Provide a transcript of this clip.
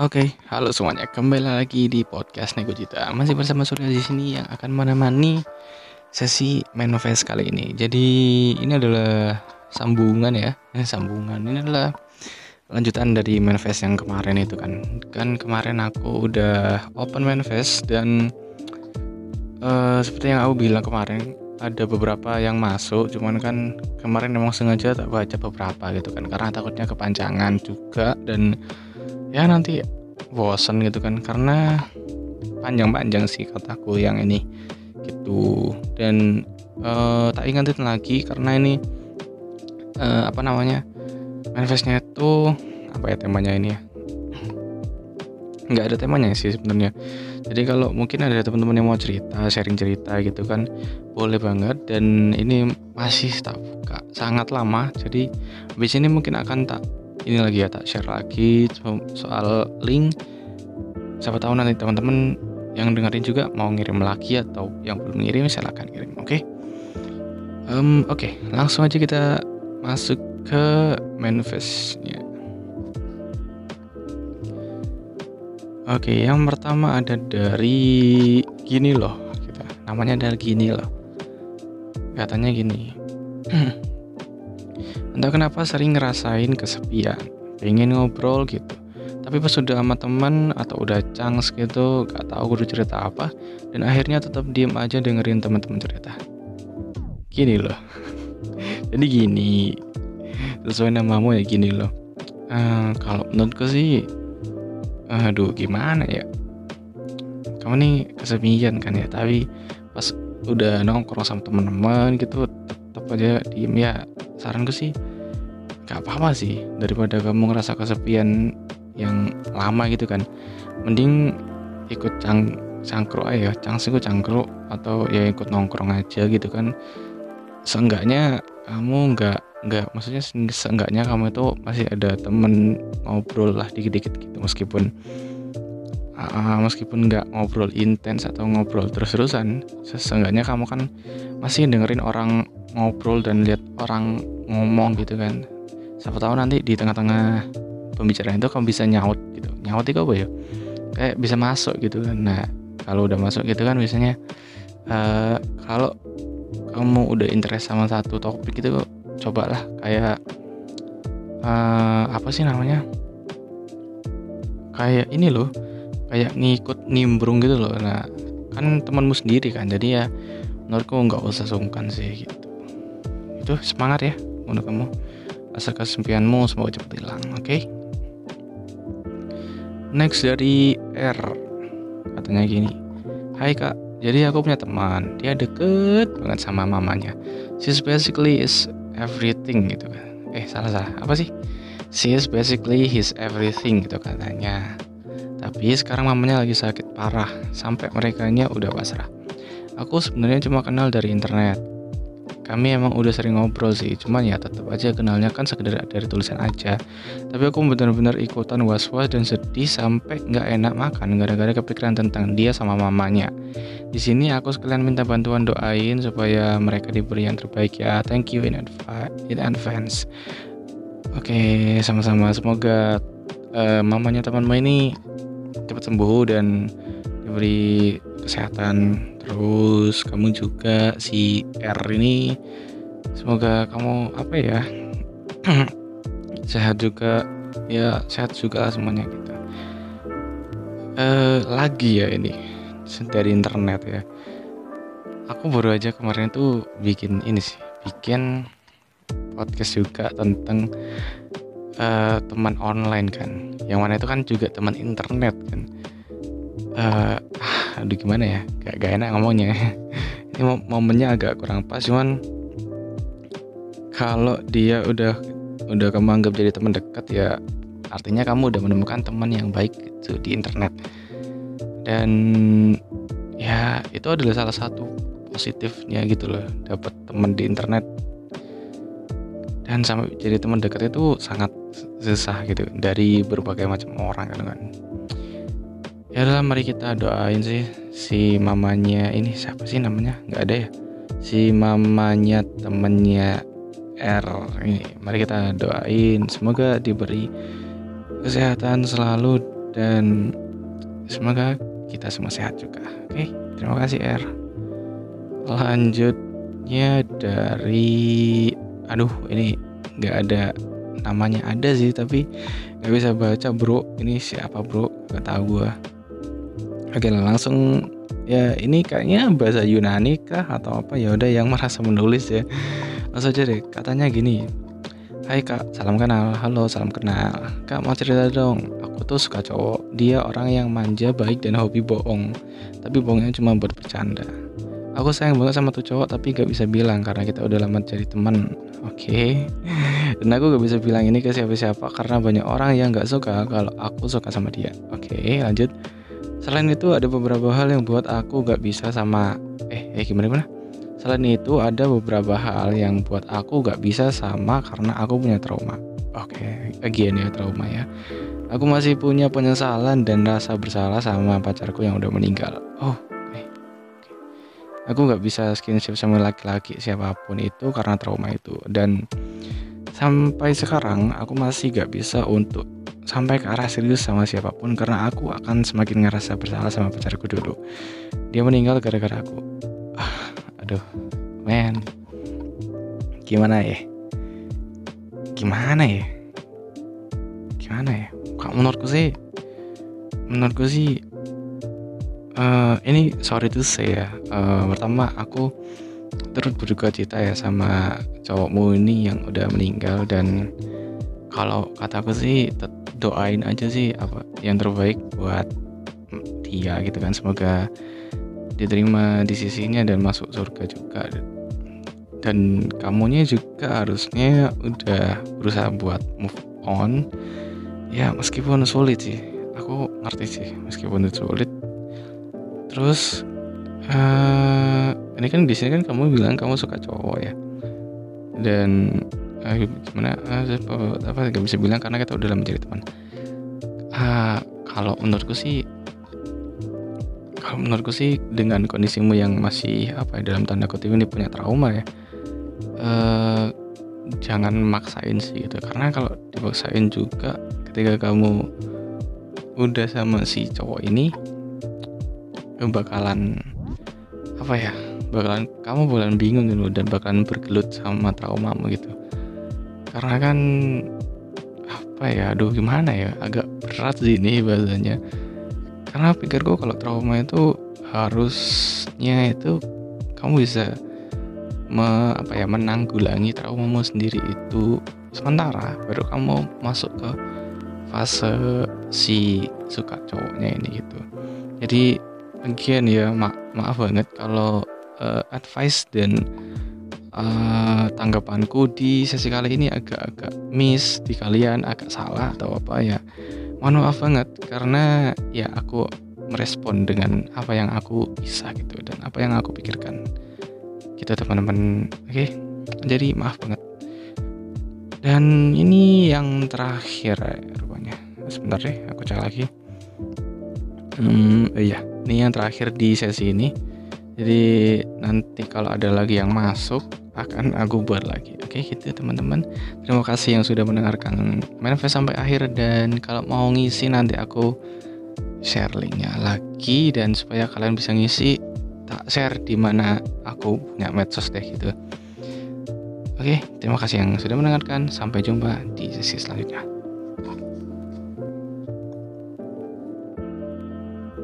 Oke, halo semuanya. Kembali lagi di podcast Nego Cita. Masih bersama Surya di sini yang akan menemani sesi manifest kali ini. Jadi ini adalah sambungan ya, eh, sambungan. Ini adalah lanjutan dari manifest yang kemarin itu kan. Kan kemarin aku udah open manifest dan uh, seperti yang aku bilang kemarin ada beberapa yang masuk cuman kan kemarin memang sengaja tak baca beberapa gitu kan karena takutnya kepanjangan juga dan ya nanti bosen gitu kan karena panjang-panjang sih kataku yang ini gitu. Dan uh, tak ingat itu lagi karena ini uh, apa namanya manifestnya itu apa ya temanya ini ya? Nggak ada temanya sih sebenarnya. Jadi kalau mungkin ada teman-teman yang mau cerita sharing cerita gitu kan boleh banget. Dan ini masih tak buka sangat lama. Jadi habis ini mungkin akan tak ini lagi ya tak share lagi. Soal link. Siapa tahu nanti teman-teman yang dengerin juga mau ngirim lagi atau yang belum ngirim silahkan kirim oke? Okay? um, oke okay, langsung aja kita masuk ke manifestnya. Oke okay, yang pertama ada dari gini loh kita. Namanya dari gini loh. Katanya gini Entah kenapa sering ngerasain kesepian, pengen ngobrol gitu. Tapi pas udah sama teman atau udah cangs gitu, gak tahu kudu cerita apa, dan akhirnya tetap diem aja dengerin teman-teman cerita. Gini loh. Jadi gini, sesuai namamu ya gini loh. Uh, kalau menurutku sih, aduh gimana ya. Kamu nih kesepian kan ya, tapi pas udah nongkrong sama teman-teman gitu tetap aja diem ya saranku sih gak apa-apa sih daripada kamu ngerasa kesepian yang lama gitu kan. Mending ikut cang cangkruk aja cangsiku cangkruk atau ya ikut nongkrong aja gitu kan. Seenggaknya kamu nggak nggak maksudnya seenggaknya kamu itu masih ada temen ngobrol lah dikit-dikit gitu meskipun uh, meskipun nggak ngobrol intens atau ngobrol terus-terusan seenggaknya kamu kan masih dengerin orang ngobrol dan lihat orang ngomong gitu kan. Siapa tahu nanti di tengah-tengah pembicaraan itu kamu bisa nyaut gitu. Nyaut itu apa ya? Kayak bisa masuk gitu kan. Nah kalau udah masuk gitu kan biasanya uh, kalau kamu udah interest sama satu topik itu cobalah kayak uh, apa sih namanya? Kayak ini loh kayak ngikut nimbrung gitu loh. Nah kan temanmu sendiri kan jadi ya menurutku nggak usah sungkan sih gitu itu semangat ya untuk kamu. Rasa kesempianmu semoga cepat hilang oke? Okay? next dari R. Katanya gini Hai kak. Jadi aku punya teman. Dia deket banget sama mamanya. She's basically is everything gitu kan. Eh salah salah. Apa sih? She basically his everything gitu katanya. Tapi sekarang mamanya lagi sakit parah. Sampai mereka udah pasrah. Aku sebenarnya cuma kenal dari internet kami emang udah sering ngobrol sih cuman ya tetap aja kenalnya kan sekedar dari tulisan aja. Tapi aku benar-benar ikutan was-was dan sedih sampai nggak enak makan gara-gara kepikiran tentang dia sama mamanya. Di sini aku sekalian minta bantuan doain supaya mereka diberi yang terbaik ya. Thank you in, advance. Oke sama-sama. Semoga uh, mamanya temanmu ini cepat sembuh dan diberi kesehatan terus kamu juga si R ini. Semoga kamu apa ya sehat juga. Ya sehat juga semuanya gitu. Uh, lagi ya ini dari internet ya. Aku baru aja kemarin tuh bikin ini sih bikin podcast juga tentang uh, teman online kan. Yang mana itu kan juga teman internet kan. Uh, aduh gimana ya? Gak, gak enak ngomongnya. Ini momennya agak kurang pas cuman kalau dia udah udah kamu anggap jadi teman dekat ya artinya kamu udah menemukan teman yang baik gitu di internet. Dan ya itu adalah salah satu positifnya gitu loh dapat teman di internet. Dan sampai jadi teman dekat itu sangat susah gitu dari berbagai macam orang kan kan ya udah mari kita doain sih si mamanya ini siapa sih namanya nggak ada ya si mamanya temennya R ini mari kita doain semoga diberi kesehatan selalu dan semoga kita semua sehat juga. Oke, terima kasih R. Lanjutnya dari, aduh ini nggak ada namanya ada sih tapi nggak bisa baca bro. Ini siapa bro? Gak tahu gua. Oke langsung ya ini kayaknya bahasa Yunani kah atau apa ya udah yang merasa menulis ya langsung aja deh katanya gini Hai kak, salam kenal. Halo, salam kenal. Kak mau cerita dong. Aku tuh suka cowok. Dia orang yang manja, baik dan hobi bohong. Tapi bohongnya cuma buat bercanda. Aku sayang banget sama tuh cowok tapi gak bisa bilang karena kita udah lama jadi teman. Oke. Okay. Dan aku gak bisa bilang ini ke siapa-siapa karena banyak orang yang gak suka kalau aku suka sama dia. Oke, okay, lanjut. Selain itu ada beberapa hal yang buat aku gak bisa sama eh eh gimana gimana? Selain itu ada beberapa hal yang buat aku gak bisa sama karena aku punya trauma. Oke, okay, again ya trauma ya. Aku masih punya penyesalan dan rasa bersalah sama pacarku yang udah meninggal. Oh. Okay. Aku gak bisa skinship sama laki-laki siapa pun itu karena trauma itu. Dan sampai sekarang aku masih gak bisa untuk sampai ke arah serius sama siapa pun karena aku akan semakin ngerasa bersalah sama pacarku dulu. Dia meninggal gara-gara aku. Aduh men. Gimana ya? Gimana ya? Gimana ya? Kalau menurutku sih menurutku sih uh, ini sorry tuh saya uh, pertama aku terus berduka cita ya sama cowokmu ini yang udah meninggal dan kalau kataku sih doain aja sih apa yang terbaik buat dia gitu kan. Semoga diterima di sisinya dan masuk surga juga. Dan kamunya juga harusnya udah berusaha buat move on. Ya meskipun sulit sih. Aku ngerti sih meskipun itu sulit. Terus uh, ini kan di sini kan kamu bilang kamu suka cowok ya? Dan uh, gimana? Uh, apa gak bisa bilang? Karena kita udah lama jadi teman. Uh, kalau menurutku sih kalau menurutku sih dengan kondisimu yang masih apa ya dalam tanda kutip ini punya trauma ya eh, jangan maksain sih gitu. Karena kalau dipaksain juga ketika kamu udah sama si cowok ini bakalan apa ya bakalan kamu bakalan bingung gitu dan bakalan bergelut sama traumamu gitu karena kan apa ya aduh gimana ya agak berat sih ini bahasanya. Karena pikirku kalau trauma itu harusnya itu kamu bisa me, apa ya menanggulangi traumamu sendiri itu sementara baru kamu masuk ke fase si suka cowoknya ini gitu. Jadi again ya ma maaf banget kalau uh, advice dan uh, tanggapanku di sesi kali ini agak-agak miss di kalian agak salah atau apa ya. Mohon maaf banget karena ya aku merespon dengan apa yang aku bisa gitu dan apa yang aku pikirkan. Gitu teman-teman. Oke jadi maaf banget. Dan ini yang terakhir rupanya. Sebentar deh aku cek lagi. Hmm iya ini yang terakhir di sesi ini. Jadi nanti kalau ada lagi yang masuk akan aku buat lagi. Oke gitu teman-teman. Terima kasih yang sudah mendengarkan manifest sampai akhir. Dan kalau mau ngisi nanti aku share linknya lagi. Dan supaya kalian bisa ngisi tak share di mana aku punya medsos deh gitu. Oke terima kasih yang sudah mendengarkan. Sampai jumpa di sesi selanjutnya